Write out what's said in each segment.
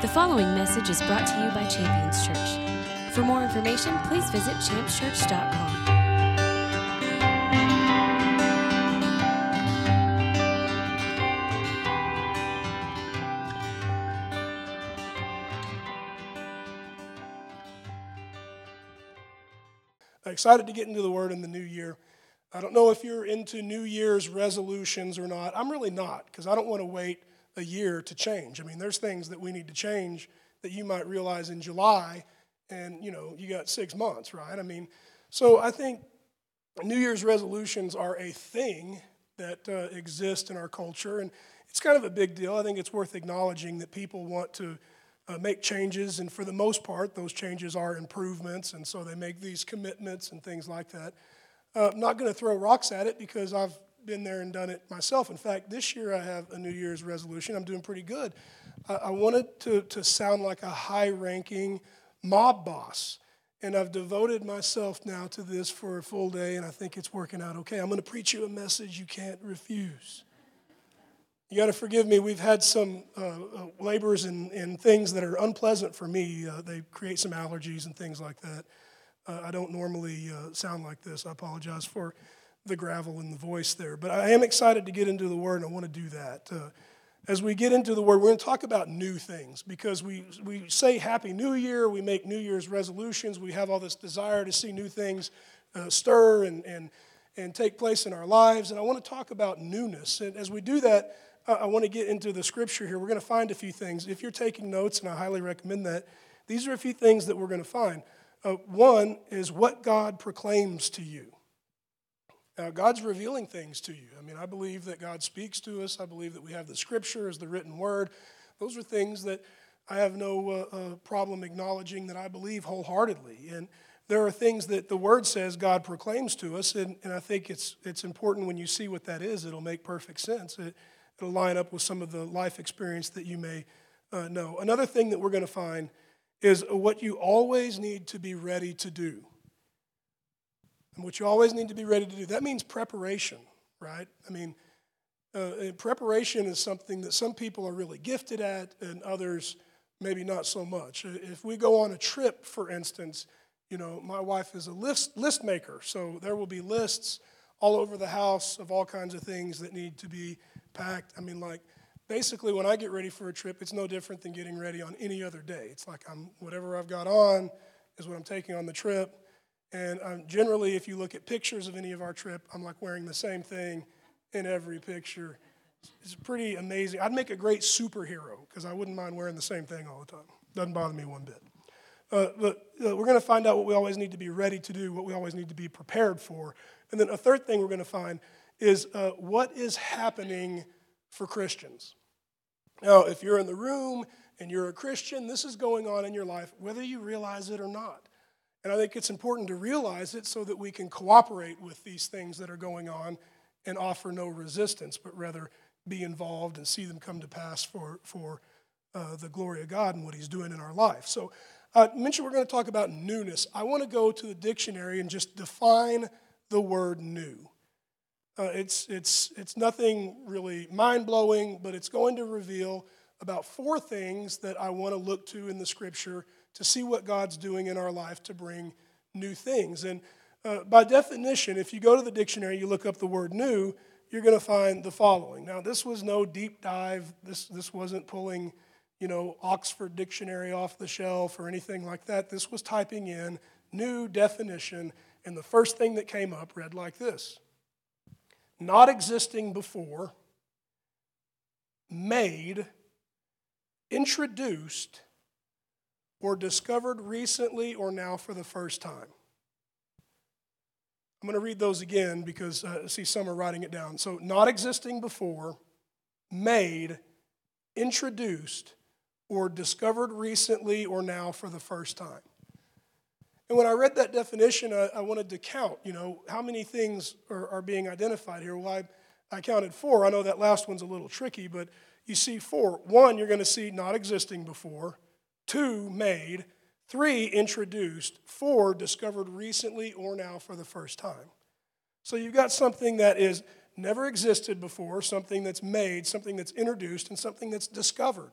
The following message is brought to you by Champions Church. For more information, please visit championschurch.com. Excited to get into the Word in the new year. I don't know if you're into New Year's resolutions or not. I'm really not because I don't want to wait a year to change. I mean, there's things that we need to change that you might realize in July, and you know, you got six months, right? I mean, so I think New Year's resolutions are a thing that uh, exist in our culture, and it's kind of a big deal. I think it's worth acknowledging that people want to uh, make changes, and for the most part, those changes are improvements, and so they make these commitments and things like that. Uh, I'm not going to throw rocks at it because I've been there and done it myself. In fact, this year I have a New Year's resolution. I'm doing pretty good. I, I wanted to, to sound like a high ranking mob boss. And I've devoted myself now to this for a full day, and I think it's working out okay. I'm going to preach you a message you can't refuse. You got to forgive me. We've had some uh, uh, labors and, and things that are unpleasant for me. Uh, they create some allergies and things like that. Uh, I don't normally uh, sound like this. I apologize for the gravel in the voice there. But I am excited to get into the Word, and I want to do that. Uh, as we get into the Word, we're going to talk about new things because we, we say Happy New Year, we make New Year's resolutions, we have all this desire to see new things uh, stir and, and, and take place in our lives. And I want to talk about newness. And as we do that, I, I want to get into the scripture here. We're going to find a few things. If you're taking notes, and I highly recommend that, these are a few things that we're going to find. Uh, one is what God proclaims to you. Now, God's revealing things to you. I mean, I believe that God speaks to us. I believe that we have the scripture as the written word. Those are things that I have no uh, uh, problem acknowledging that I believe wholeheartedly. And there are things that the word says God proclaims to us, and, and I think it's, it's important when you see what that is, it'll make perfect sense. It, it'll line up with some of the life experience that you may uh, know. Another thing that we're going to find is what you always need to be ready to do and what you always need to be ready to do. That means preparation, right? I mean, uh, preparation is something that some people are really gifted at and others maybe not so much. If we go on a trip, for instance, you know, my wife is a list, list maker, so there will be lists all over the house of all kinds of things that need to be packed. I mean, like, basically, when I get ready for a trip, it's no different than getting ready on any other day. It's like I'm, whatever I've got on is what I'm taking on the trip. And um, generally, if you look at pictures of any of our trip, I'm like wearing the same thing in every picture. It's pretty amazing. I'd make a great superhero because I wouldn't mind wearing the same thing all the time. Doesn't bother me one bit. Uh, but uh, we're going to find out what we always need to be ready to do, what we always need to be prepared for. And then a third thing we're going to find is uh, what is happening for Christians. Now, if you're in the room and you're a Christian, this is going on in your life, whether you realize it or not. And I think it's important to realize it so that we can cooperate with these things that are going on and offer no resistance, but rather be involved and see them come to pass for, for uh, the glory of God and what He's doing in our life. So, uh, mentioned we're going to talk about newness. I want to go to the dictionary and just define the word new. Uh, it's, it's, it's nothing really mind blowing, but it's going to reveal about four things that I want to look to in the scripture to see what God's doing in our life to bring new things. And uh, by definition, if you go to the dictionary, you look up the word new, you're going to find the following. Now, this was no deep dive. This, this wasn't pulling, you know, Oxford Dictionary off the shelf or anything like that. This was typing in new definition, and the first thing that came up read like this Not existing before, made, introduced, or discovered recently or now for the first time. I'm going to read those again because uh, I see some are writing it down. So, not existing before, made, introduced, or discovered recently or now for the first time. And when I read that definition, I, I wanted to count, you know, how many things are, are being identified here. Well, I, I counted four. I know that last one's a little tricky, but you see four. One, you're going to see not existing before two made, three introduced, four discovered recently or now for the first time. So you've got something that is never existed before, something that's made, something that's introduced, and something that's discovered.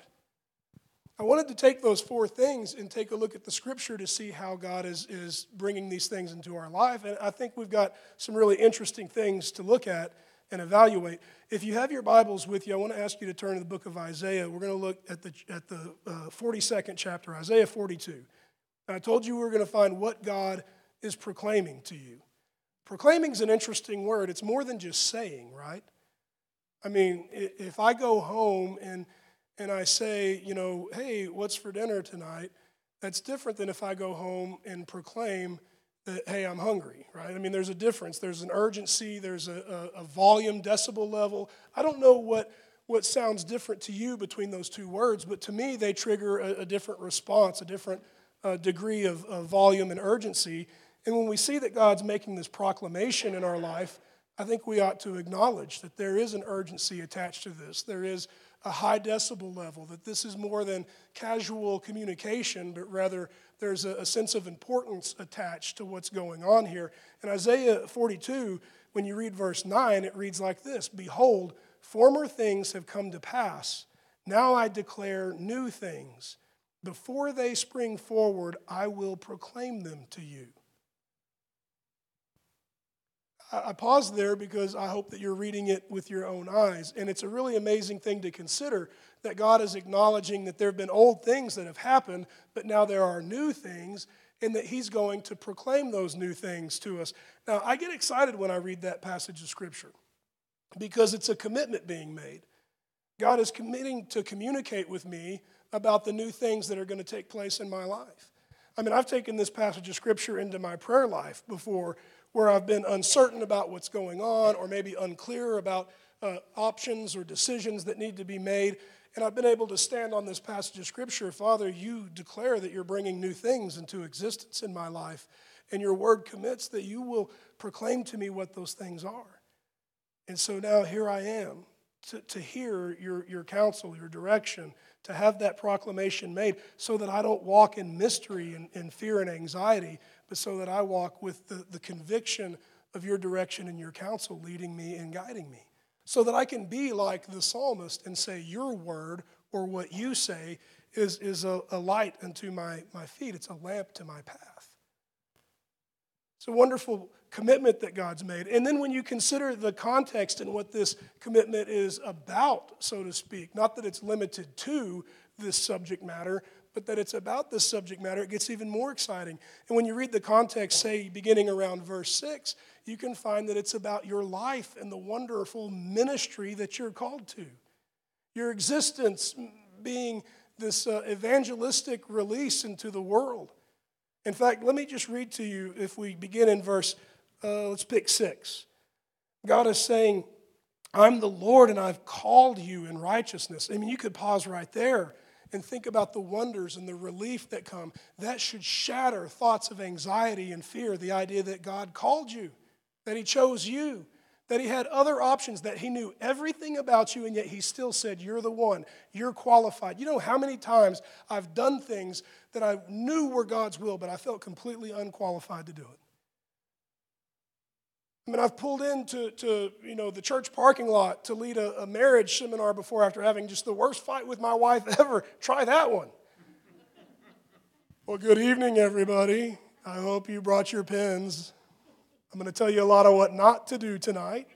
I wanted to take those four things and take a look at the scripture to see how God is, is bringing these things into our life. And I think we've got some really interesting things to look at and evaluate. If you have your Bibles with you, I want to ask you to turn to the book of Isaiah. We're going to look at the, at the uh, 42nd chapter, Isaiah 42. I told you we were going to find what God is proclaiming to you. Proclaiming is an interesting word. It's more than just saying, right? I mean, if I go home and, and I say, you know, hey, what's for dinner tonight? That's different than if I go home and proclaim that, hey, I'm hungry, right? I mean, there's a difference. There's an urgency, there's a, a, a volume, decibel level. I don't know what, what sounds different to you between those two words, but to me, they trigger a, a different response, a different uh, degree of, of volume and urgency. And when we see that God's making this proclamation in our life, I think we ought to acknowledge that there is an urgency attached to this. There is a high decibel level, that this is more than casual communication, but rather there's a, a, sense of importance attached to what's going on here. In Isaiah 42, when you read verse 9, it reads like this Behold, former things have come to pass. Now I declare new things. Before they spring forward, I will proclaim them to you. I pause there because I hope that you're reading it with your own eyes. And it's a really amazing thing to consider that God is acknowledging that there have been old things that have happened, but now there are new things, and that He's going to proclaim those new things to us. Now, I get excited when I read that passage of Scripture because it's a commitment being made. God is committing to communicate with me about the new things that are going to take place in my life. I mean, I've taken this passage of Scripture into my prayer life before where I've been uncertain about what's going on or maybe unclear about uh, options or decisions that need to be made. And I've been able to stand on this passage of Scripture Father, you declare that you're bringing new things into existence in my life. And your word commits that you will proclaim to me what those things are. And so now here I am to, to hear your, your counsel, your direction, to have that proclamation made so that I don't walk in mystery and, and fear and anxiety, but so that I walk with the, the conviction of your direction and your counsel leading me and guiding me. So that I can be like the psalmist and say, Your word or what you say is, is a, a light unto my, my feet, it's a lamp to my path. It's a wonderful commitment that God's made. And then when you consider the context and what this commitment is about, so to speak, not that it's limited to this subject matter, but that it's about this subject matter, it gets even more exciting. And when you read the context, say beginning around verse 6, you can find that it's about your life and the wonderful ministry that you're called to. Your existence being this uh, evangelistic release into the world. In fact, let me just read to you if we begin in verse uh, let's pick six. God is saying, I'm the Lord and I've called you in righteousness. I mean, you could pause right there and think about the wonders and the relief that come. That should shatter thoughts of anxiety and fear. The idea that God called you, that He chose you, that He had other options, that He knew everything about you, and yet He still said, You're the one, you're qualified. You know how many times I've done things that I knew were God's will, but I felt completely unqualified to do it. I mean, I've pulled into to, you know, the church parking lot to lead a, a marriage seminar before after having just the worst fight with my wife ever. Try that one. well, good evening, everybody. I hope you brought your pens. I'm going to tell you a lot of what not to do tonight.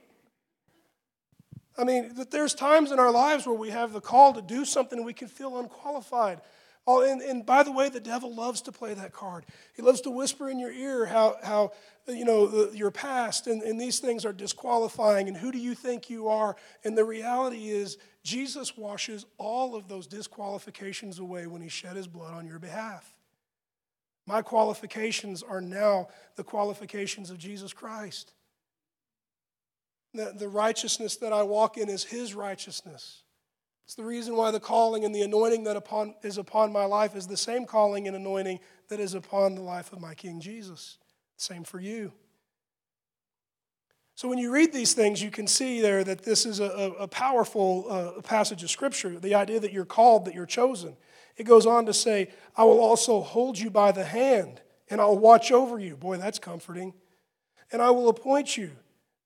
I mean, there's times in our lives where we have the call to do something and we can feel unqualified. Oh, and, and by the way, the devil loves to play that card. He loves to whisper in your ear how, how you know, the, your past and, and these things are disqualifying and who do you think you are? And the reality is, Jesus washes all of those disqualifications away when he shed his blood on your behalf. My qualifications are now the qualifications of Jesus Christ. The, the righteousness that I walk in is his righteousness. It's the reason why the calling and the anointing that upon, is upon my life is the same calling and anointing that is upon the life of my King Jesus. Same for you. So when you read these things, you can see there that this is a, a powerful uh, passage of Scripture the idea that you're called, that you're chosen. It goes on to say, I will also hold you by the hand, and I'll watch over you. Boy, that's comforting. And I will appoint you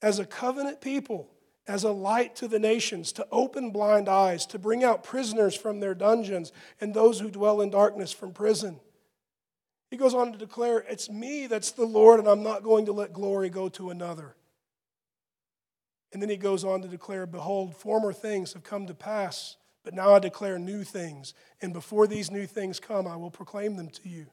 as a covenant people as a light to the nations, to open blind eyes, to bring out prisoners from their dungeons, and those who dwell in darkness from prison. He goes on to declare, It's me that's the Lord, and I'm not going to let glory go to another. And then he goes on to declare, Behold, former things have come to pass, but now I declare new things. And before these new things come, I will proclaim them to you.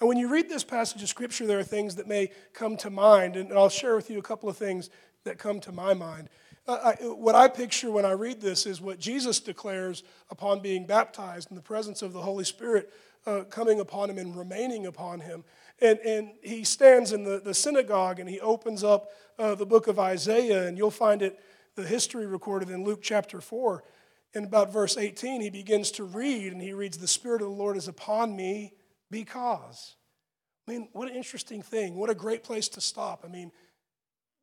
And when you read this passage of Scripture, there are things that may come to mind, and I'll share with you a couple of things that come to my mind. Uh, I, what I picture when I read this is what Jesus declares upon being baptized in the presence of the Holy Spirit uh, coming upon him and remaining upon him. And, and he stands in the, the synagogue and he opens up uh, the book of Isaiah, and you'll find it, the history recorded in Luke chapter 4. In about verse 18, he begins to read, and he reads, The Spirit of the Lord is upon me because. I mean, what an interesting thing. What a great place to stop. I mean,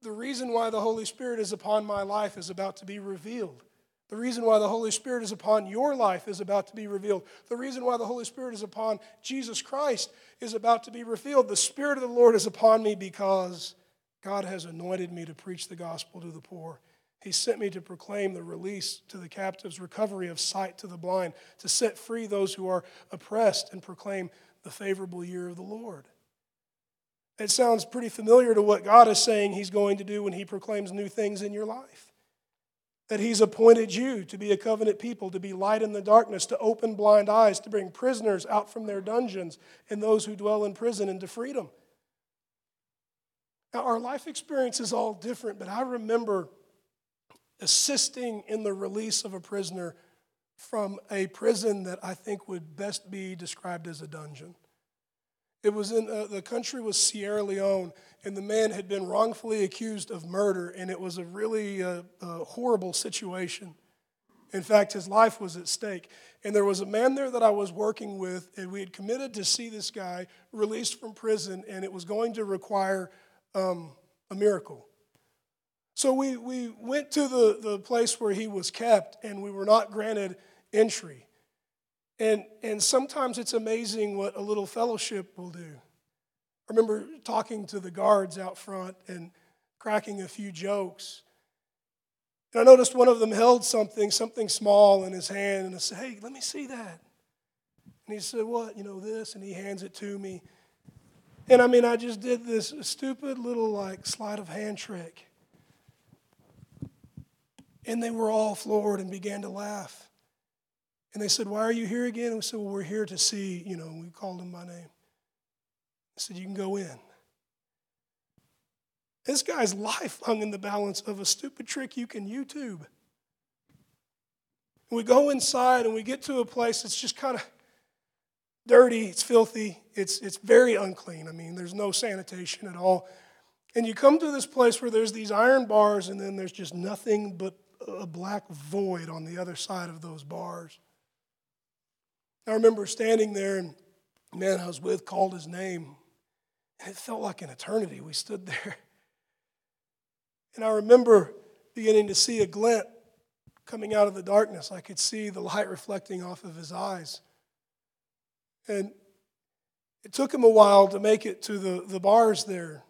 the reason why the Holy Spirit is upon my life is about to be revealed. The reason why the Holy Spirit is upon your life is about to be revealed. The reason why the Holy Spirit is upon Jesus Christ is about to be revealed. The Spirit of the Lord is upon me because God has anointed me to preach the gospel to the poor. He sent me to proclaim the release to the captives, recovery of sight to the blind, to set free those who are oppressed, and proclaim the favorable year of the Lord. It sounds pretty familiar to what God is saying He's going to do when He proclaims new things in your life. That He's appointed you to be a covenant people, to be light in the darkness, to open blind eyes, to bring prisoners out from their dungeons, and those who dwell in prison into freedom. Now, our life experience is all different, but I remember assisting in the release of a prisoner from a prison that I think would best be described as a dungeon. It was in uh, the country was Sierra Leone, and the man had been wrongfully accused of murder, and it was a really uh, uh, horrible situation. In fact, his life was at stake. And there was a man there that I was working with, and we had committed to see this guy released from prison, and it was going to require um, a miracle. So we, we went to the, the place where he was kept, and we were not granted entry. And, and sometimes it's amazing what a little fellowship will do. I remember talking to the guards out front and cracking a few jokes. And I noticed one of them held something, something small in his hand, and I said, Hey, let me see that. And he said, What? You know, this? And he hands it to me. And I mean, I just did this stupid little like sleight of hand trick. And they were all floored and began to laugh. And they said, Why are you here again? And we said, Well, we're here to see, you know, we called him by name. I said, You can go in. This guy's life hung in the balance of a stupid trick you can YouTube. we go inside and we get to a place that's just kind of dirty, it's filthy, it's, it's very unclean. I mean, there's no sanitation at all. And you come to this place where there's these iron bars, and then there's just nothing but a black void on the other side of those bars. I remember standing there, and the man I was with called his name, and it felt like an eternity. We stood there. And I remember beginning to see a glint coming out of the darkness. I could see the light reflecting off of his eyes. And it took him a while to make it to the, the bars there,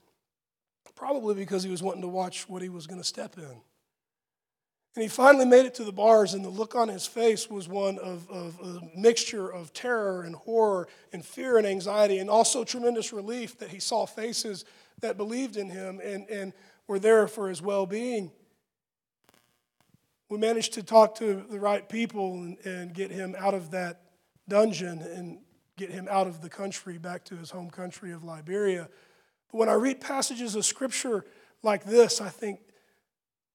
probably because he was wanting to watch what he was going to step in. And he finally made it to the bars, and the look on his face was one of, of, a mixture of terror and horror and fear and anxiety, and also tremendous relief that he saw faces that believed in him and, and were there for his well being. We managed to talk to the right people and, and get him out of that dungeon and get him out of the country back to his home country of Liberia. But when I read passages of scripture like this, I think,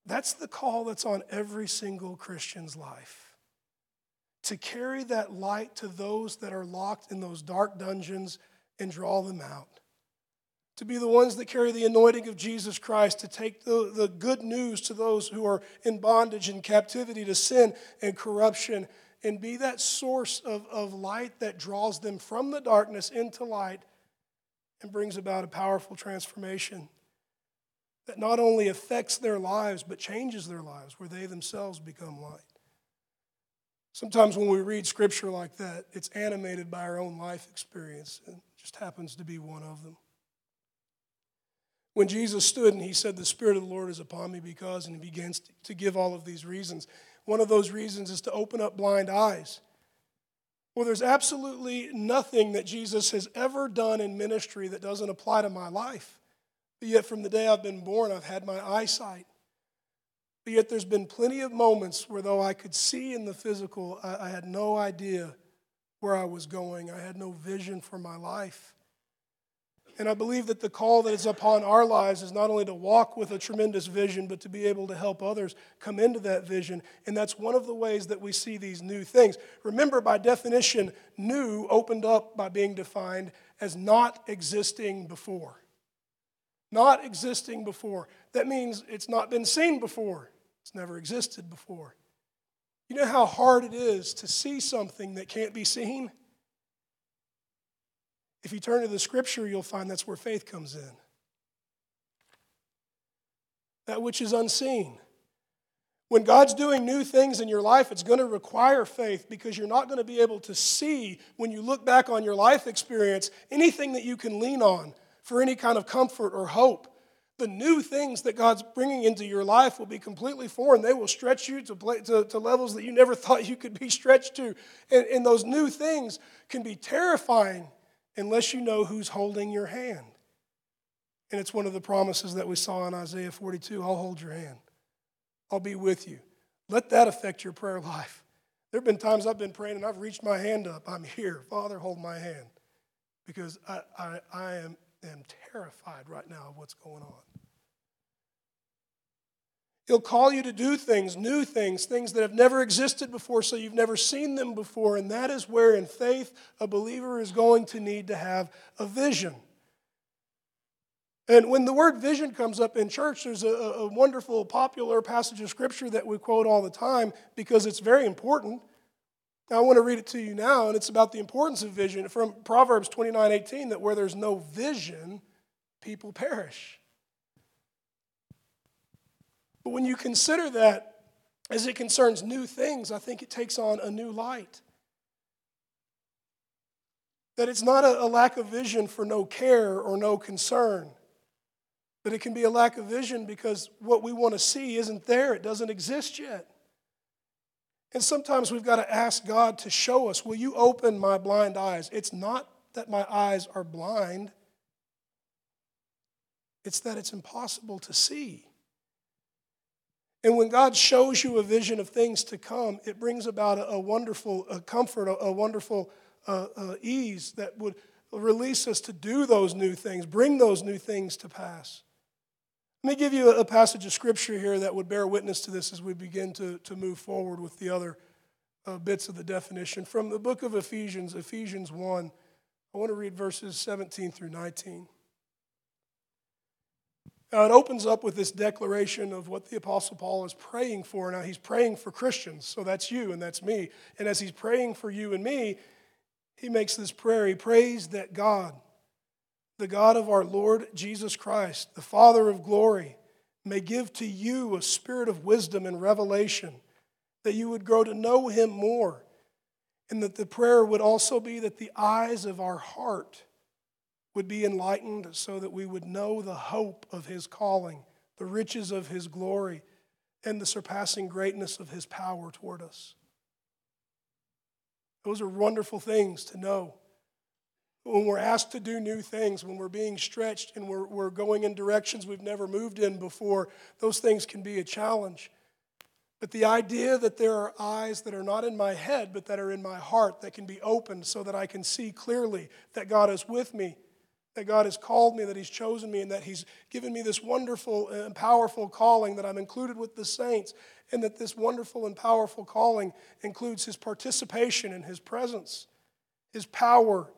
that's the call that's on every single Christian's life. To carry that light to those that are locked in those dark dungeons and draw them out. To be the ones that carry the anointing of Jesus Christ, to take the, the good news to those who are in bondage and captivity to sin and corruption, and be that source of, of light that draws them from the darkness into light and brings about a powerful transformation that not only affects their lives, but changes their lives, where they themselves become light. Sometimes when we read scripture like that, it's animated by our own life experience, and just happens to be one of them. When Jesus stood and he said, The Spirit of the Lord is upon me because, and he begins to give all of these reasons. One of those reasons is to open up blind eyes. Well, there's absolutely nothing that Jesus has ever done in ministry that doesn't apply to my life. But yet, from the day I've been born, I've had my eyesight. But yet, there's been plenty of moments where, though I could see in the physical, I, I had no idea where I was going. I had no vision for my life. And I believe that the call that is upon our lives is not only to walk with a tremendous vision, but to be able to help others come into that vision. And that's one of the ways that we see these new things. Remember, by definition, new opened up by being defined as not existing before. Not existing before. That means it's not been seen before, it's never existed before. You know how hard it is to see something that can't be seen? If you turn to the scripture, you'll find that's where faith comes in. That which is unseen. When God's doing new things in your life, it's going to require faith because you're not going to be able to see, when you look back on your life experience, anything that you can lean on for any kind of comfort or hope. The new things that God's bringing into your life will be completely foreign. They will stretch you to, play, to, to levels that you never thought you could be stretched to. And, and those new things can be terrifying unless you know who's holding your hand. And it's one of the promises that we saw in Isaiah 42 I'll hold your hand, I'll be with you. Let that affect your prayer life. There have been times I've been praying and I've reached my hand up. I'm here. Father, hold my hand. Because I, I, I am, am terrified right now of what's going on. He'll call you to do things, new things, things that have never existed before, so you've never seen them before. And that is where, in faith, a believer is going to need to have a vision. And when the word vision comes up in church, there's a, a, wonderful, popular passage of scripture that we quote all the time because it's very important. Now, I want to read it to you now, and it's about the importance of vision from Proverbs 29 18 that where there's no vision, people perish. But when you consider that as it concerns new things, I think it takes on a new light. That it's not a, a lack of vision for no care or no concern, but it can be a lack of vision because what we want to see isn't there, it doesn't exist yet. And sometimes we've got to ask God to show us, Will you open my blind eyes? It's not that my eyes are blind, it's that it's impossible to see. And when God shows you a vision of things to come, it brings about a, a wonderful a comfort, a, a wonderful uh, uh, ease that would release us to do those new things, bring those new things to pass. Let me give you a passage of scripture here that would bear witness to this as we begin to, to move forward with the other uh, bits of the definition. From the book of Ephesians, Ephesians 1, I want to read verses 17 through 19. Now, it opens up with this declaration of what the Apostle Paul is praying for. Now, he's praying for Christians, so that's you and that's me. And as he's praying for you and me, he makes this prayer. He prays that God, the God of our Lord Jesus Christ, the Father of glory, may give to you a spirit of wisdom and revelation, that you would grow to know him more. And that the prayer would also be that the eyes of our heart would be enlightened so that we would know the hope of his calling, the riches of his glory, and the surpassing greatness of his power toward us. Those are wonderful things to know. When we're asked to do new things, when we're being stretched and we're, we're going in directions we've never moved in before, those things can be a challenge. But the idea that there are eyes that are not in my head, but that are in my heart, that can be opened so that I can see clearly that God is with me, that God has called me, that He's chosen me, and that He's given me this wonderful and powerful calling, that I'm included with the saints, and that this wonderful and powerful calling includes His participation and His presence, His power,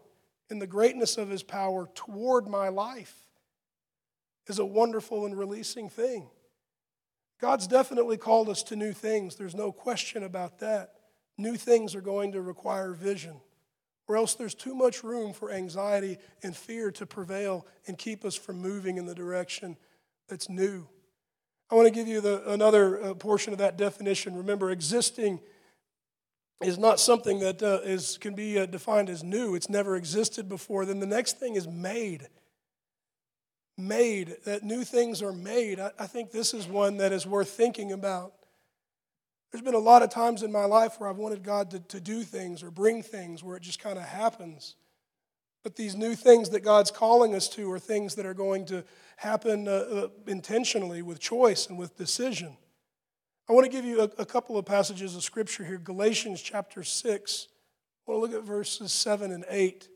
and the greatness of His power toward my life is a wonderful and releasing thing. God's definitely called us to new things, there's no question about that. New things are going to require vision or else there's too much room for anxiety and fear to prevail and keep us from moving in the direction that's new. I want to give you the, another uh, portion of that definition. Remember, existing is not something that uh, is, can be uh, defined as new, it's never existed before. Then the next thing is made. made, that new things are made, I, I think this is one that is worth thinking about. There's been a lot of times in my life where I've wanted God to, to do things or bring things where it just kind of happens. But these new things that God's calling us to are things that are going to happen uh, uh, intentionally with choice and with decision. I want to give you a, a, couple of passages of scripture here. Galatians chapter 6. I want to look at verses 7 and 8.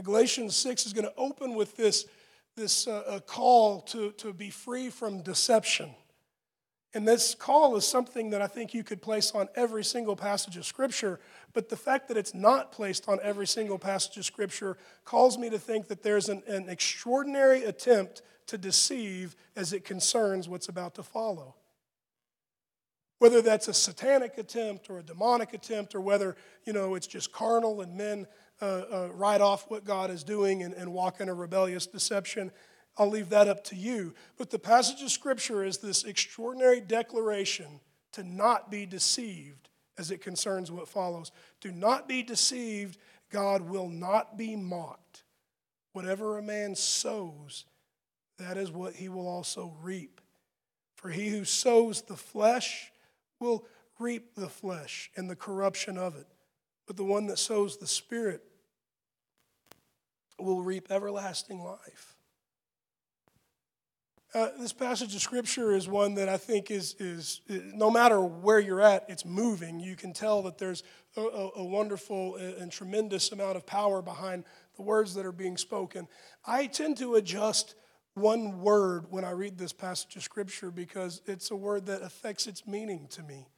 Galatians 6 is going to open with this, this uh, call to, to be free from deception. And this call is something that I think you could place on every single passage of Scripture, but the fact that it's not placed on every single passage of Scripture calls me to think that there's an, an extraordinary attempt to deceive as it concerns what's about to follow. Whether that's a satanic attempt or a demonic attempt, or whether you know it's just carnal and men uh, uh, write off what God is doing and, and walk in a rebellious deception, I'll leave that up to you. But the passage of Scripture is this extraordinary declaration to not be deceived as it concerns what follows. Do not be deceived, God will not be mocked. Whatever a man sows, that is what he will also reap. For he who sows the flesh will reap the flesh and the corruption of it. But the one that sows the Spirit will reap everlasting life. Uh, this passage of scripture is one that I think is, is, is, no matter where you're at, it's moving. You can tell that there's a, a, a wonderful and tremendous amount of power behind the words that are being spoken. I tend to adjust one word when I read this passage of scripture because it's a word that affects its meaning to me.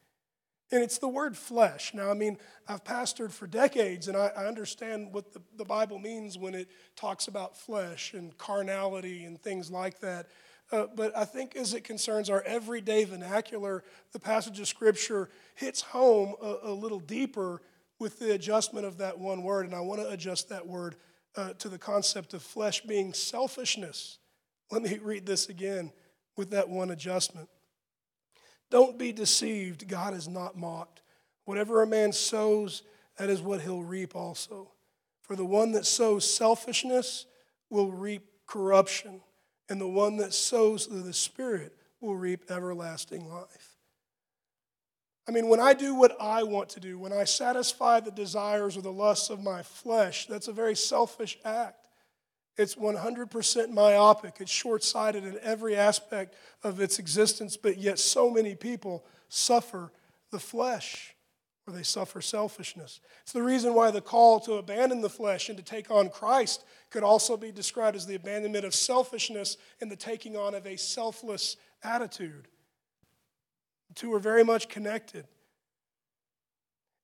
And it's the word flesh. Now, I mean, I've pastored for decades and I, I understand what the, the Bible means when it talks about flesh and carnality and things like that. Uh, but I think as it concerns our everyday vernacular, the passage of Scripture hits home a, a little deeper with the adjustment of that one word. And I want to adjust that word uh, to the concept of flesh being selfishness. Let me read this again with that one adjustment. Don't be deceived. God is not mocked. Whatever a man sows, that is what he'll reap also. For the one that sows selfishness will reap corruption and the one that sows the Spirit will reap everlasting life. I mean, when I do what I want to do, when I satisfy the desires or the lusts of my flesh, that's a very selfish act. It's 100% myopic, it's short sighted in every aspect of its existence, but yet so many people suffer the flesh or they suffer selfishness. It's the reason why the call to abandon the flesh and to take on Christ could also be described as the abandonment of selfishness and the taking on of a selfless attitude. The two are very much connected.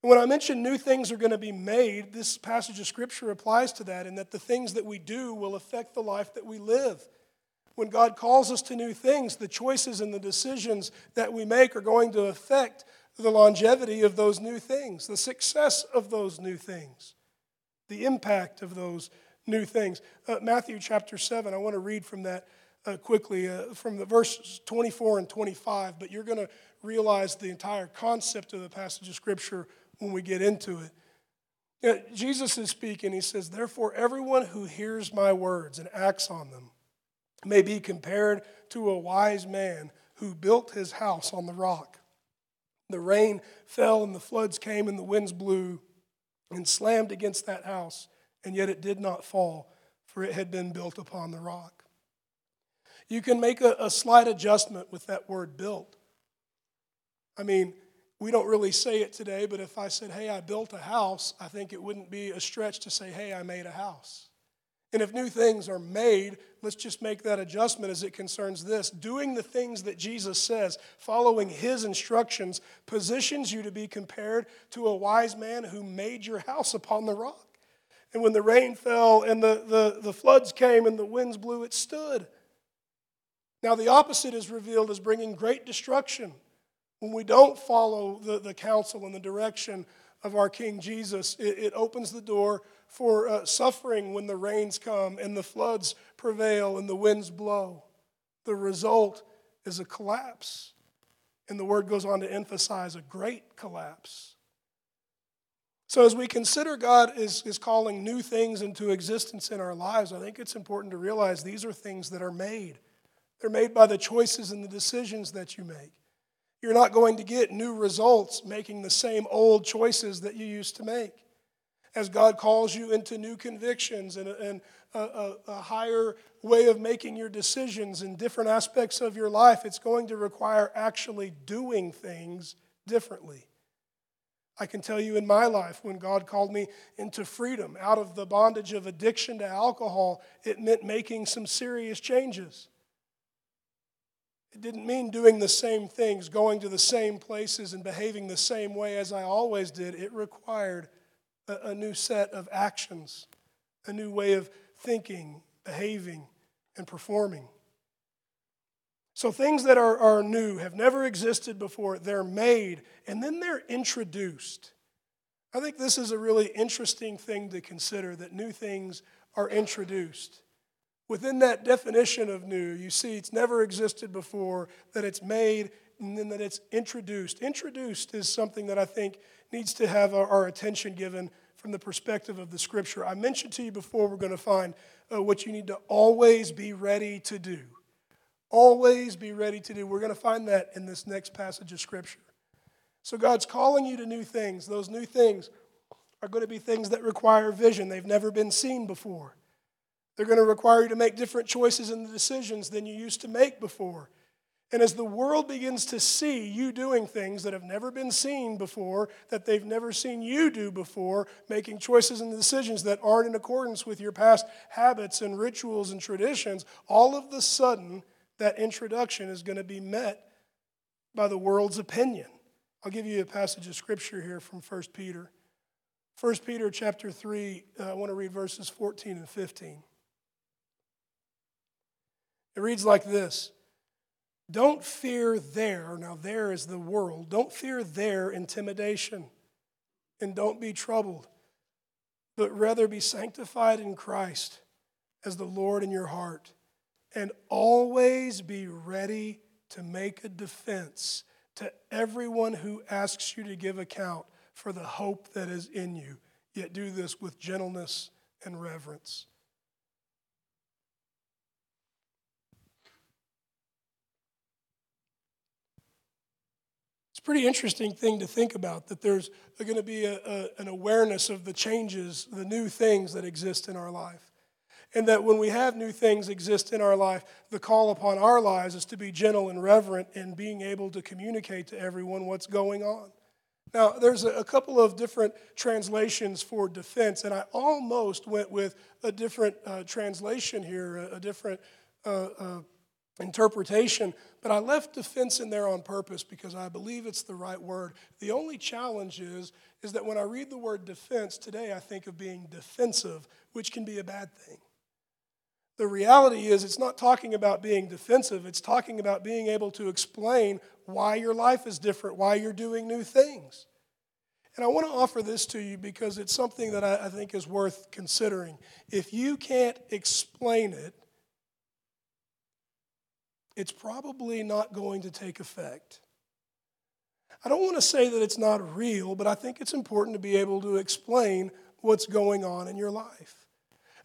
When I mention new things are going to be made, this passage of Scripture applies to that, in that the things that we do will affect the life that we live. When God calls us to new things, the choices and the decisions that we make are going to affect the longevity of those new things, the success of those new things, the impact of those new things. Uh, Matthew chapter 7, I want to read from that uh, quickly, uh, from the verses 24 and 25, but you're going to realize the entire concept of the passage of Scripture when we get into it. You know, Jesus is speaking. He says, Therefore, everyone who hears my words and acts on them may be compared to a wise man who built his house on the rock. The rain fell and the floods came and the winds blew and slammed against that house, and yet it did not fall, for it had been built upon the rock. You can make a, a slight adjustment with that word built. I mean, we don't really say it today, but if I said, hey, I built a house, I think it wouldn't be a stretch to say, hey, I made a house. And if new things are made, let's just make that adjustment as it concerns this. Doing the things that Jesus says, following his instructions, positions you to be compared to a wise man who made your house upon the rock. And when the rain fell and the, the, the floods came and the winds blew, it stood. Now, the opposite is revealed as bringing great destruction. When we don't follow the, the counsel and the direction of our King Jesus, it, it opens the door for uh, suffering when the rains come and the floods prevail and the winds blow. The result is a collapse. And the word goes on to emphasize a great collapse. So, as we consider God is, is calling new things into existence in our lives, I think it's important to realize these are things that are made. They're made by the choices and the decisions that you make. You're not going to get new results making the same old choices that you used to make. As God calls you into new convictions and, and a, a, a higher way of making your decisions in different aspects of your life, it's going to require actually doing things differently. I can tell you in my life, when God called me into freedom out of the bondage of addiction to alcohol, it meant making some serious changes. It didn't mean doing the same things, going to the same places, and behaving the same way as I always did. It required a, a new set of actions, a new way of thinking, behaving, and performing. So, things that are, are new, have never existed before, they're made, and then they're introduced. I think this is a really interesting thing to consider that new things are introduced. Within that definition of new, you see it's never existed before, that it's made, and then that it's introduced. Introduced is something that I think needs to have our, attention given from the perspective of the scripture. I mentioned to you before we're going to find uh, what you need to always be ready to do. Always be ready to do. We're going to find that in this next passage of scripture. So God's calling you to new things. Those new things are going to be things that require vision. They've never been seen before. They're going to require you to make different choices and decisions than you used to make before. And as the world begins to see you doing things that have never been seen before, that they've never seen you do before, making choices and decisions that aren't in accordance with your past habits and rituals and traditions, all of the sudden, that introduction is going to be met by the world's opinion. I'll give you a passage of scripture here from 1 Peter. 1 Peter chapter 3, uh, I want to read verses 14 and 15. It reads like this. Don't fear their, now there is the world, don't fear their intimidation, and don't be troubled, but rather be sanctified in Christ as the Lord in your heart, and always be ready to make a defense to everyone who asks you to give account for the hope that is in you, yet do this with gentleness and reverence. It's a pretty interesting thing to think about that there's going to be a, a, an awareness of the changes, the new things that exist in our life. And that when we have new things exist in our life, the call upon our lives is to be gentle and reverent in being able to communicate to everyone what's going on. Now, there's a, couple of different translations for defense, and I almost went with a different uh, translation here, a, a different uh, uh, interpretation, but I left defense in there on purpose because I believe it's the right word. The only challenge is, is that when I read the word defense today, I think of being defensive, which can be a bad thing. The reality is, it's not talking about being defensive, it's talking about being able to explain why your life is different, why you're doing new things. And I want to offer this to you because it's something that I, I think is worth considering. If you can't explain it, it's probably not going to take effect. I don't want to say that it's not real, but I think it's important to be able to explain what's going on in your life.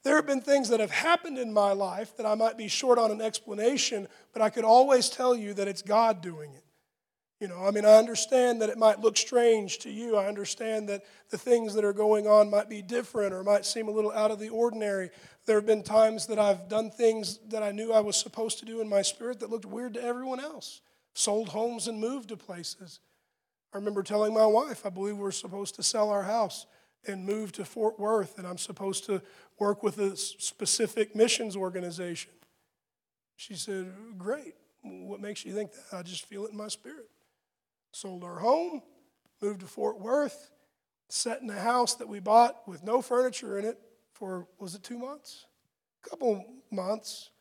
There have been things that have happened in my life that I might be short on an explanation, but I could always tell you that it's God doing it. You know, I mean, I understand that it might look strange to you. I understand that the things that are going on might be different or might seem a little out of the ordinary. There have been times that I've done things that I knew I was supposed to do in my spirit that looked weird to everyone else. Sold homes and moved to places. I remember telling my wife, I believe we're supposed to sell our house and move to Fort Worth, and I'm supposed to work with a specific missions organization. She said, Great. What makes you think that? I just feel it in my spirit. Sold our home, moved to Fort Worth, sat in a house that we bought with no furniture in it for, was it two months? A couple months,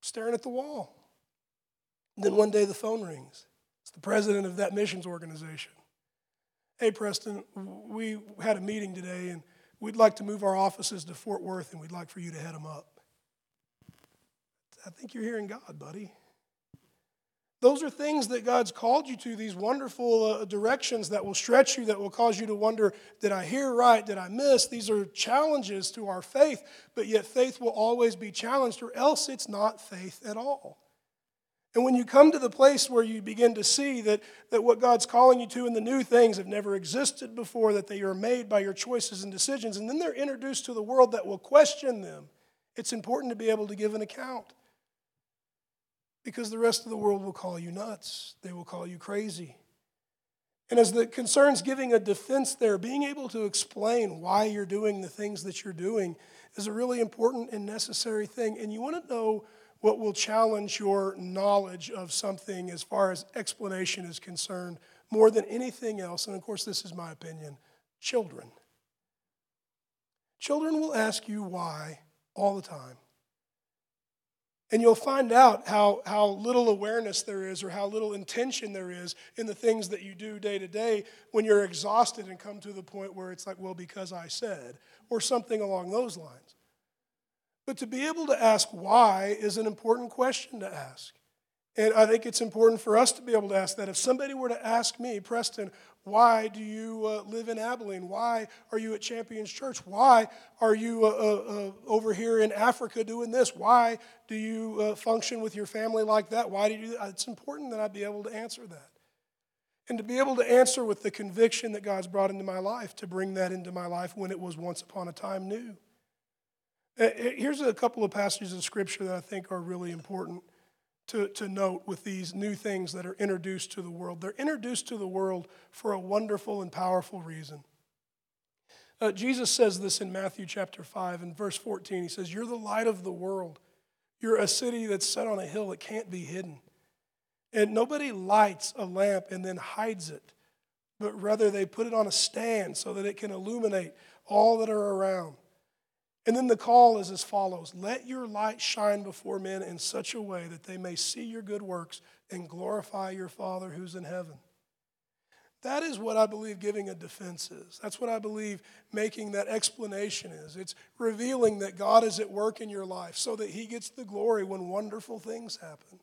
staring at the wall. And then one day the phone rings. It's the president of that missions organization. Hey, Preston, we had a meeting today and we'd like to move our offices to Fort Worth and we'd like for you to head them up. I think you're hearing God, buddy. Those are things that God's called you to, these wonderful uh, directions that will stretch you, that will cause you to wonder, did I hear right? Did I miss? These are challenges to our faith, but yet faith will always be challenged, or else it's not faith at all. And when you come to the place where you begin to see that, that what God's calling you to and the new things have never existed before, that they are made by your choices and decisions, and then they're introduced to the world that will question them, it's important to be able to give an account. Because the rest of the world will call you nuts, they will call you crazy. And as the concerns giving a defense there, being able to explain why you're doing the things that you're doing is a really important and necessary thing. And you want to know what will challenge your knowledge of something as far as explanation is concerned more than anything else. And of course, this is my opinion children. Children will ask you why all the time. And you'll find out how, how little awareness there is or how little intention there is in the things that you do day to day when you're exhausted and come to the point where it's like, well, because I said, or something along those lines. But to be able to ask why is an important question to ask. And I think it's important for us to be able to ask that. If somebody were to ask me, Preston, why do you uh, live in Abilene? Why are you at Champions Church? Why are you uh, uh, uh over here in Africa doing this? Why do you uh, function with your family like that? Why do you? It's important that I be able to answer that. And to be able to answer with the conviction that God's brought into my life, to bring that into my life when it was once upon a time new. Uh, here's a couple of passages of scripture that I think are really important to, to note with these new things that are introduced to the world. They're introduced to the world for a wonderful and powerful reason. Uh, Jesus says this in Matthew chapter 5 and verse 14. He says, You're the light of the world. You're a city that's set on a hill that can't be hidden. And nobody lights a lamp and then hides it, but rather they put it on a stand so that it can illuminate all that are around. And then the call is as follows Let your light shine before men in such a way that they may see your good works and glorify your Father who's in heaven. That is what I believe giving a defense is. That's what I believe making that explanation is. It's revealing that God is at work in your life so that He gets the glory when wonderful things happen.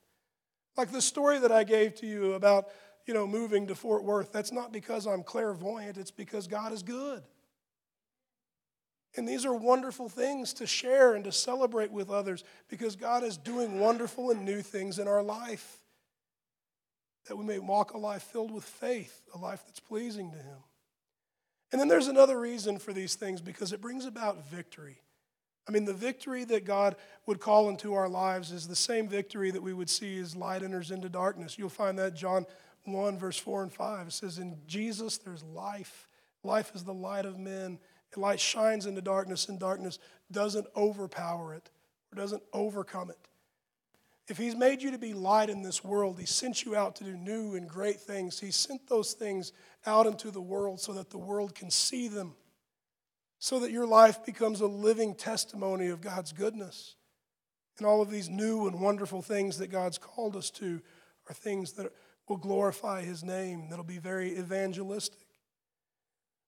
Like the story that I gave to you about, you know, moving to Fort Worth, that's not because I'm clairvoyant, it's because God is good. And these are wonderful things to share and to celebrate with others because God is doing wonderful and new things in our life. That we may walk a life filled with faith, a life that's pleasing to Him. And then there's another reason for these things because it brings about victory. I mean, the victory that God would call into our lives is the same victory that we would see as light enters into darkness. You'll find that John 1, verse 4 and 5. It says, In Jesus there's life. Life is the light of men. Light shines into darkness, and darkness doesn't overpower it or doesn't overcome it. If He's made you to be light in this world, He sent you out to do new and great things. He sent those things out into the world so that the world can see them, so that your life becomes a living testimony of God's goodness. And all of these new and wonderful things that God's called us to are things that will glorify His name, that'll be very evangelistic.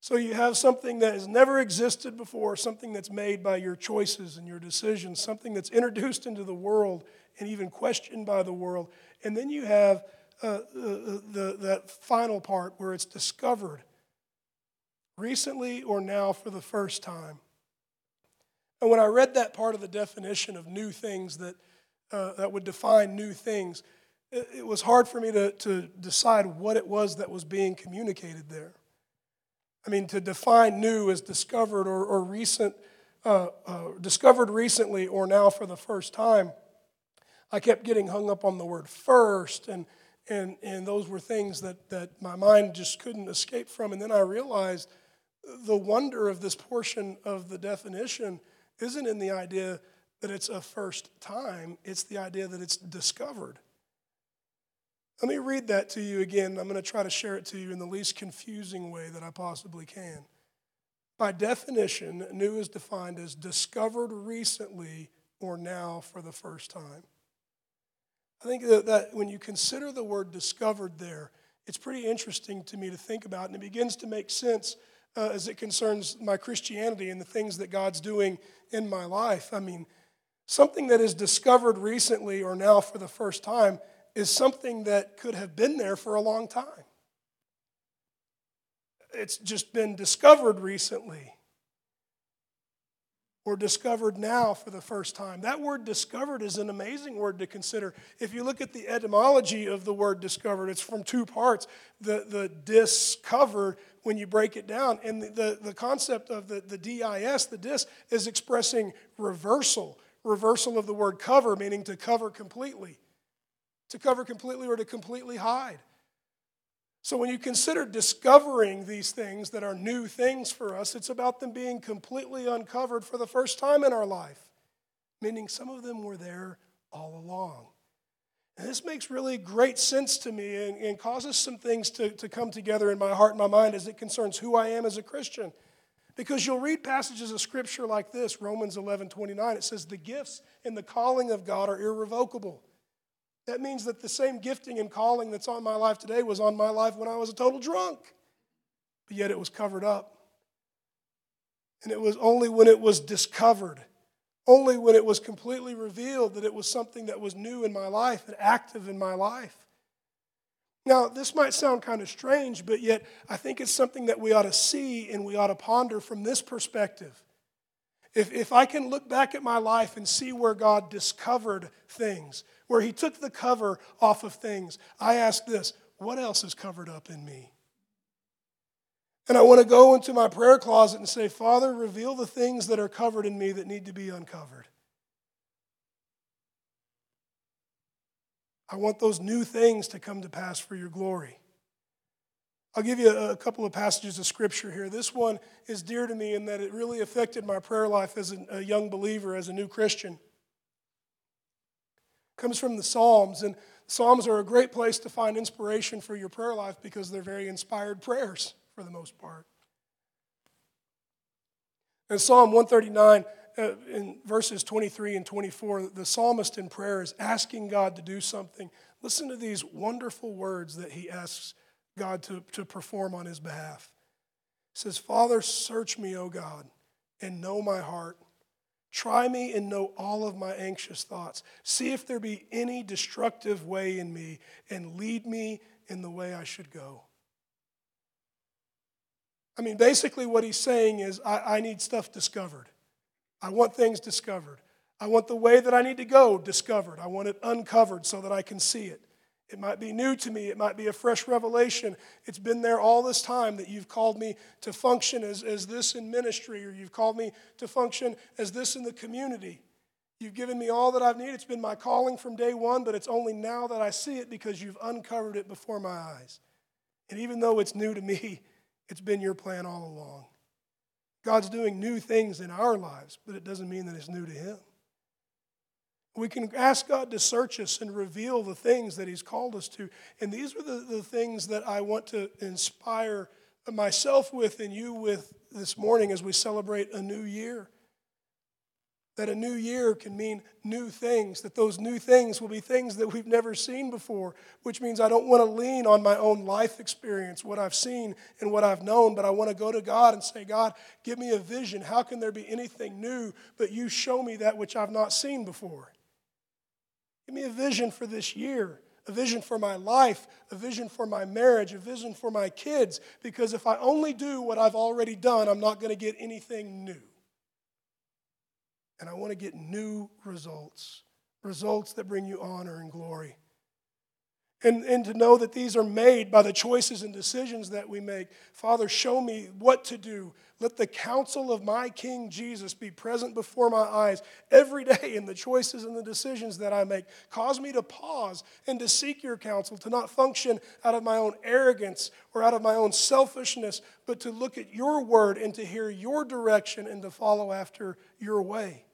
So you have something that has never existed before, something that's made by your choices and your decisions, something that's introduced into the world and even questioned by the world. And then you have uh, uh, the, that final part where it's discovered recently or now for the first time. And when I read that part of the definition of new things that, uh, that would define new things, it, it was hard for me to, to decide what it was that was being communicated there. I mean, to define new as discovered or, or recent, uh, uh, discovered recently or now for the first time, I kept getting hung up on the word first, and, and, and those were things that, that my mind just couldn't escape from. And then I realized the wonder of this portion of the definition isn't in the idea that it's a first time, it's the idea that it's discovered. Let me read that to you again. I'm going to try to share it to you in the least confusing way that I possibly can. By definition, new is defined as discovered recently or now for the first time. I think that, when you consider the word discovered there, it's pretty interesting to me to think about, and it begins to make sense uh, as it concerns my Christianity and the things that God's doing in my life. I mean, something that is discovered recently or now for the first time is something that could have been there for a long time. It's just been discovered recently or discovered now for the first time. That word discovered is an amazing word to consider. If you look at the etymology of the word discovered, it's from two parts. The, the discovered, when you break it down, and the, the, the concept of the, the DIS, the dis, is expressing reversal. Reversal of the word cover, meaning to cover completely. To cover completely or to completely hide. So, when you consider discovering these things that are new things for us, it's about them being completely uncovered for the first time in our life, meaning some of them were there all along. And this makes really great sense to me and, and causes some things to, to come together in my heart and my mind as it concerns who I am as a Christian. Because you'll read passages of scripture like this, Romans 11 29, it says, The gifts and the calling of God are irrevocable. That means that the same gifting and calling that's on my life today was on my life when I was a total drunk. But yet it was covered up. And it was only when it was discovered, only when it was completely revealed that it was something that was new in my life and active in my life. Now, this might sound kind of strange, but yet I think it's something that we ought to see and we ought to ponder from this perspective. If, if I can look back at my life and see where God discovered things, where He took the cover off of things, I ask this what else is covered up in me? And I want to go into my prayer closet and say, Father, reveal the things that are covered in me that need to be uncovered. I want those new things to come to pass for your glory. I'll give you a, couple of passages of scripture here. This one is dear to me in that it really affected my prayer life as a, young believer, as a new Christian. It comes from the Psalms, and Psalms are a great place to find inspiration for your prayer life because they're very inspired prayers for the most part. In Psalm 139, uh, in verses 23 and 24, the psalmist in prayer is asking God to do something. Listen to these wonderful words that he asks God to, to perform on his behalf. He says, Father, search me, O God, and know my heart. Try me and know all of my anxious thoughts. See if there be any destructive way in me, and lead me in the way I should go. I mean, basically, what he's saying is, I, I need stuff discovered. I want things discovered. I want the way that I need to go discovered. I want it uncovered so that I can see it. It might be new to me. It might be a fresh revelation. It's been there all this time that you've called me to function as, as this in ministry, or you've called me to function as this in the community. You've given me all that I've needed. It's been my calling from day one, but it's only now that I see it because you've uncovered it before my eyes. And even though it's new to me, it's been your plan all along. God's doing new things in our lives, but it doesn't mean that it's new to Him. We can ask God to search us and reveal the things that He's called us to. And these are the, the things that I want to inspire myself with and you with this morning as we celebrate a new year. That a new year can mean new things, that those new things will be things that we've never seen before, which means I don't want to lean on my own life experience, what I've seen and what I've known, but I want to go to God and say, God, give me a vision. How can there be anything new but you show me that which I've not seen before? Give me a vision for this year, a vision for my life, a vision for my marriage, a vision for my kids, because if I only do what I've already done, I'm not going to get anything new. And I want to get new results, results that bring you honor and glory. And, and to know that these are made by the choices and decisions that we make. Father, show me what to do. Let the counsel of my King Jesus be present before my eyes every day in the choices and the decisions that I make. Cause me to pause and to seek your counsel, to not function out of my own arrogance or out of my own selfishness, but to look at your word and to hear your direction and to follow after your way.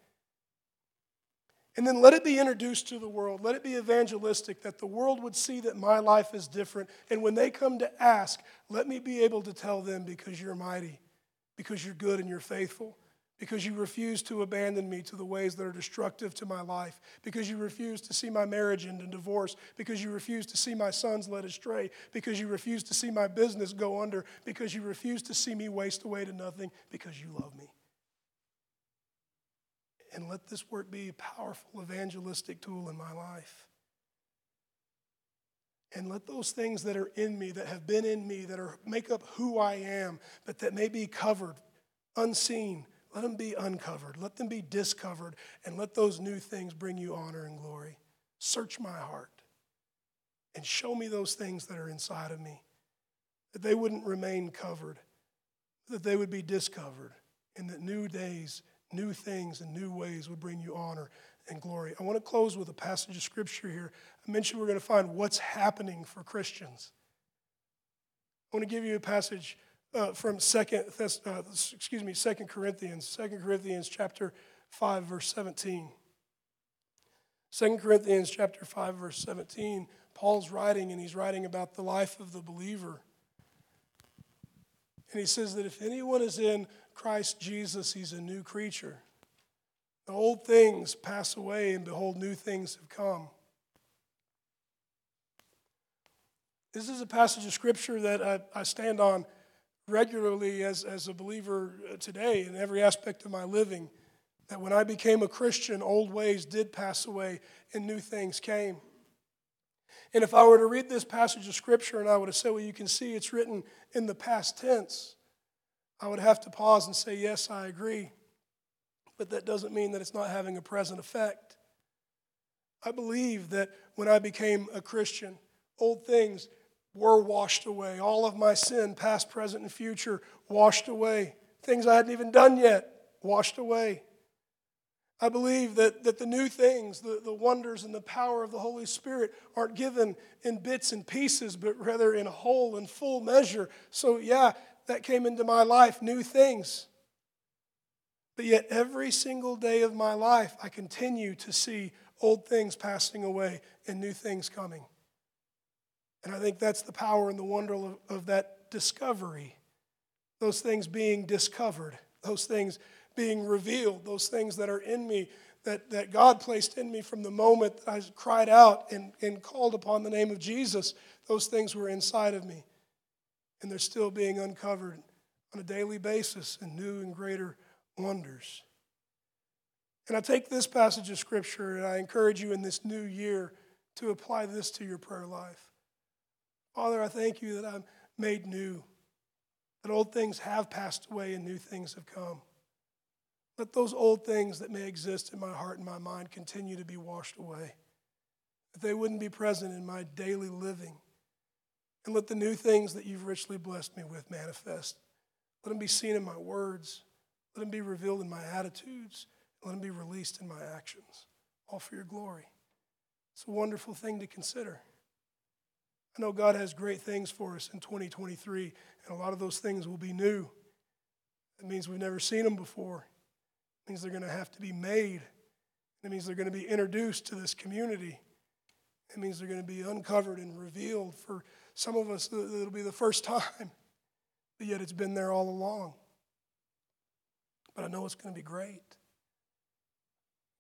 And then let it be introduced to the world. Let it be evangelistic that the world would see that my life is different. And when they come to ask, let me be able to tell them because you're mighty, because you're good and you're faithful, because you refuse to abandon me to the ways that are destructive to my life, because you refuse to see my marriage end in divorce, because you refuse to see my sons led astray, because you refuse to see my business go under, because you refuse to see me waste away to nothing, because you love me and let this work be a powerful evangelistic tool in my life. And let those things that are in me, that have been in me, that are make up who I am, but that may be covered, unseen, let them be uncovered. Let them be discovered. And let those new things bring you honor and glory. Search my heart and show me those things that are inside of me, that they wouldn't remain covered, that they would be discovered, and that new days, new things, and new ways would bring you honor and glory. I want to close with a passage of scripture here. I mentioned we're going to find what's happening for Christians. I want to give you a passage uh, from second, uh, excuse me, Second Corinthians, Second Corinthians chapter five, verse seventeen. Second Corinthians chapter five, verse seventeen. Paul's writing, and he's writing about the life of the believer. And he says that if anyone is in Christ Jesus, he's a new creature. The old things pass away, and behold, new things have come. This is a passage of scripture that I, I stand on regularly as, as a believer uh, today in every aspect of my living. That when I became a Christian, old ways did pass away and new things came. And if I were to read this passage of scripture and I would have said, well, you can see it's written in the past tense, I would have to pause and say, yes, I agree but that doesn't mean that it's not having a present effect. I believe that when I became a Christian, old things were washed away. All of my sin, past, present, and future, washed away. Things I hadn't even done yet, washed away. I believe that, that the new things, the, the wonders and the power of the Holy Spirit aren't given in bits and pieces, but rather in whole and full measure. So, yeah, that came into my life, new things. But yet, every single day of my life, I continue to see old things passing away and new things coming. And I think that's the power and the wonder of, of that discovery. Those things being discovered, those things being revealed, those things that are in me that, that God placed in me from the moment I cried out and, and called upon the name of Jesus, those things were inside of me. And they're still being uncovered on a daily basis in new and greater wonders. And I take this passage of Scripture and I encourage you in this new year to apply this to your prayer life. Father, I thank you that I'm made new, that old things have passed away and new things have come. Let those old things that may exist in my heart and my mind continue to be washed away, that they wouldn't be present in my daily living. And let the new things that you've richly blessed me with manifest. Let them be seen in my words, let them be revealed in my attitudes. Let them be released in my actions, all for your glory. It's a wonderful thing to consider. I know God has great things for us in 2023, and a lot of those things will be new. It means we've never seen them before. It means they're going to have to be made. It means they're going to be introduced to this community. It means they're going to be uncovered and revealed. For some of us, it'll be the first time, but yet it's been there all along but I know it's going to be great.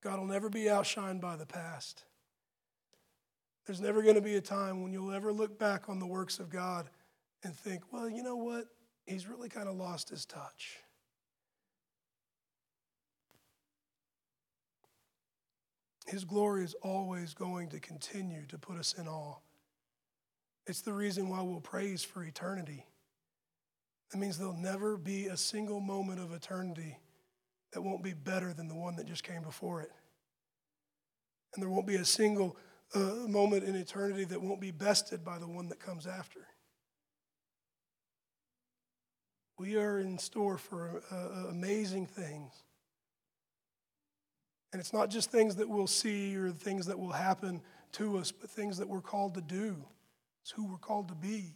God will never be outshined by the past. There's never going to be a time when you'll ever look back on the works of God and think, well, you know what? He's really kind of lost his touch. His glory is always going to continue to put us in awe. It's the reason why we'll praise for eternity. That means there'll never be a single moment of eternity that won't be better than the one that just came before it. And there won't be a single uh, moment in eternity that won't be bested by the one that comes after. We are in store for uh, uh, amazing things. And it's not just things that we'll see or things that will happen to us, but things that we're called to do. It's who we're called to be.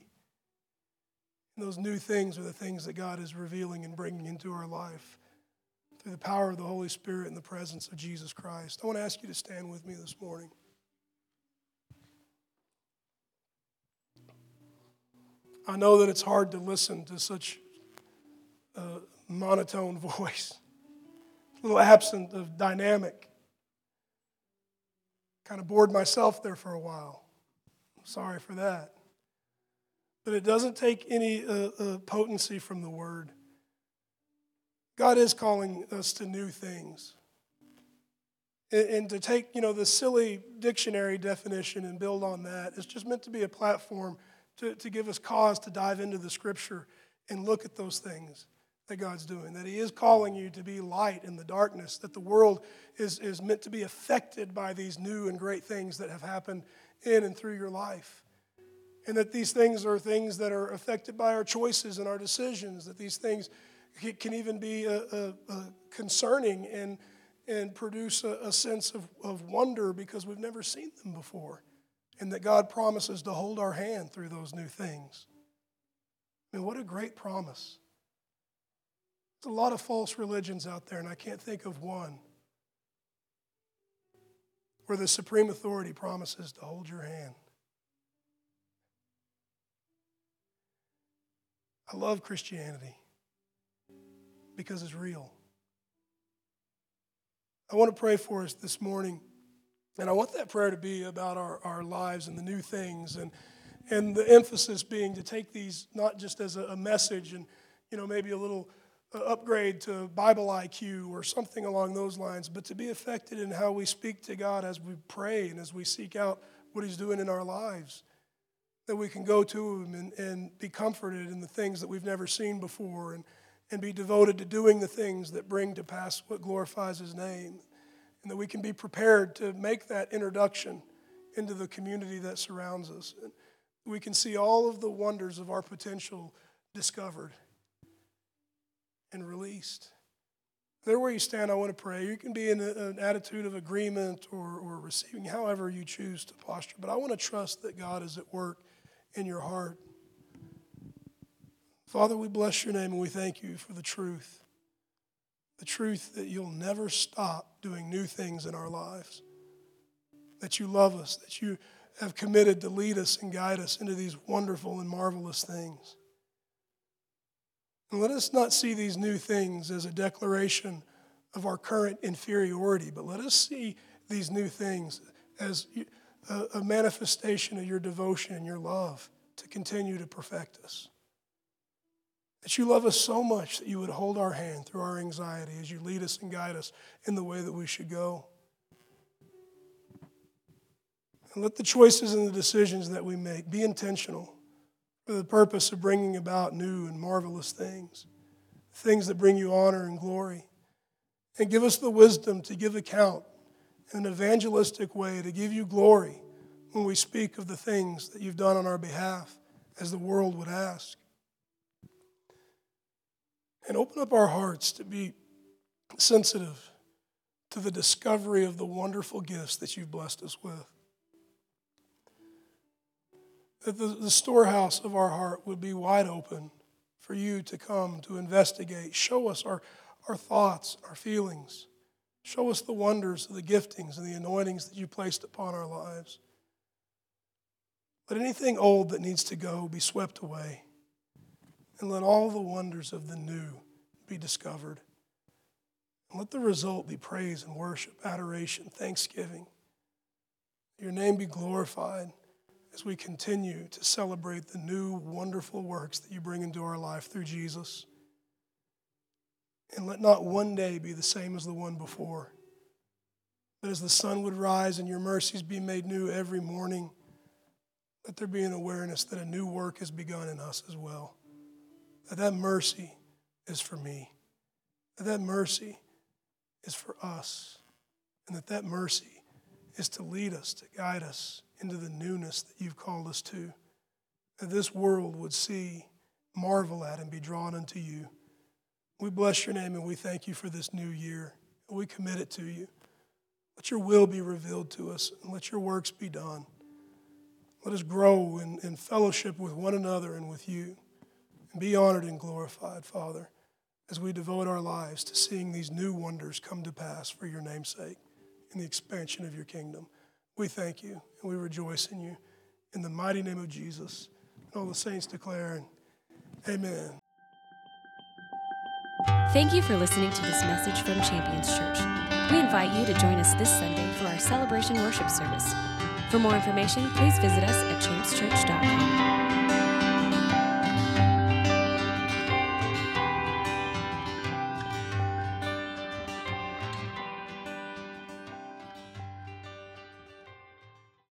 And those new things are the things that God is revealing and bringing into our life through the power of the Holy Spirit and the presence of Jesus Christ. I want to ask you to stand with me this morning. I know that it's hard to listen to such a monotone voice, a little absent of dynamic. Kind of bored myself there for a while. Sorry for that. But it doesn't take any uh, uh, potency from the word. God is calling us to new things. And, and to take, you know, the silly dictionary definition and build on that, it's just meant to be a platform to, to give us cause to dive into the scripture and look at those things that God's doing, that He is calling you to be light in the darkness, that the world is, is meant to be affected by these new and great things that have happened in and through your life. And that these things are things that are affected by our choices and our decisions, that these things can even be a, a, a concerning and, and produce a, a sense of, of wonder because we've never seen them before. And that God promises to hold our hand through those new things. I mean, what a great promise. There's a lot of false religions out there, and I can't think of one where the supreme authority promises to hold your hand. I love Christianity because it's real. I want to pray for us this morning, and I want that prayer to be about our, our lives and the new things, and, and the emphasis being to take these not just as a, a message and, you know, maybe a little upgrade to Bible IQ or something along those lines, but to be affected in how we speak to God as we pray and as we seek out what He's doing in our lives. That we can go to Him and, and be comforted in the things that we've never seen before and, and be devoted to doing the things that bring to pass what glorifies His name. And that we can be prepared to make that introduction into the community that surrounds us. And we can see all of the wonders of our potential discovered and released. There where you stand, I want to pray. You can be in an attitude of agreement or, or receiving, however you choose to posture. But I want to trust that God is at work in your heart. Father, we bless your name and we thank you for the truth. The truth that you'll never stop doing new things in our lives. That you love us, that you have committed to lead us and guide us into these wonderful and marvelous things. And let us not see these new things as a declaration of our current inferiority, but let us see these new things as a, manifestation of your devotion and your love to continue to perfect us. That you love us so much that you would hold our hand through our anxiety as you lead us and guide us in the way that we should go. And let the choices and the decisions that we make be intentional for the purpose of bringing about new and marvelous things, things that bring you honor and glory. And give us the wisdom to give account in an evangelistic way, to give you glory when we speak of the things that you've done on our behalf, as the world would ask. And open up our hearts to be sensitive to the discovery of the wonderful gifts that you've blessed us with that the, the storehouse of our heart would be wide open for you to come to investigate. Show us our, our thoughts, our feelings. Show us the wonders of the giftings and the anointings that you placed upon our lives. Let anything old that needs to go be swept away. And let all the wonders of the new be discovered. And let the result be praise and worship, adoration, thanksgiving. Your name be glorified as we continue to celebrate the new wonderful works that you bring into our life through Jesus. And let not one day be the same as the one before. That as the sun would rise and your mercies be made new every morning, let there be an awareness that a new work has begun in us as well. That that mercy is for me. That that mercy is for us. And that that mercy is to lead us, to guide us, into the newness that you've called us to. That this world would see, marvel at, and be drawn unto you. We bless your name and we thank you for this new year. We commit it to you. Let your will be revealed to us and let your works be done. Let us grow in, in fellowship with one another and with you and be honored and glorified, Father, as we devote our lives to seeing these new wonders come to pass for your name's sake in the expansion of your kingdom. We thank you and we rejoice in you. In the mighty name of Jesus. And all the saints declare, Amen. Thank you for listening to this message from Champions Church. We invite you to join us this Sunday for our celebration worship service. For more information, please visit us at championschurch.com.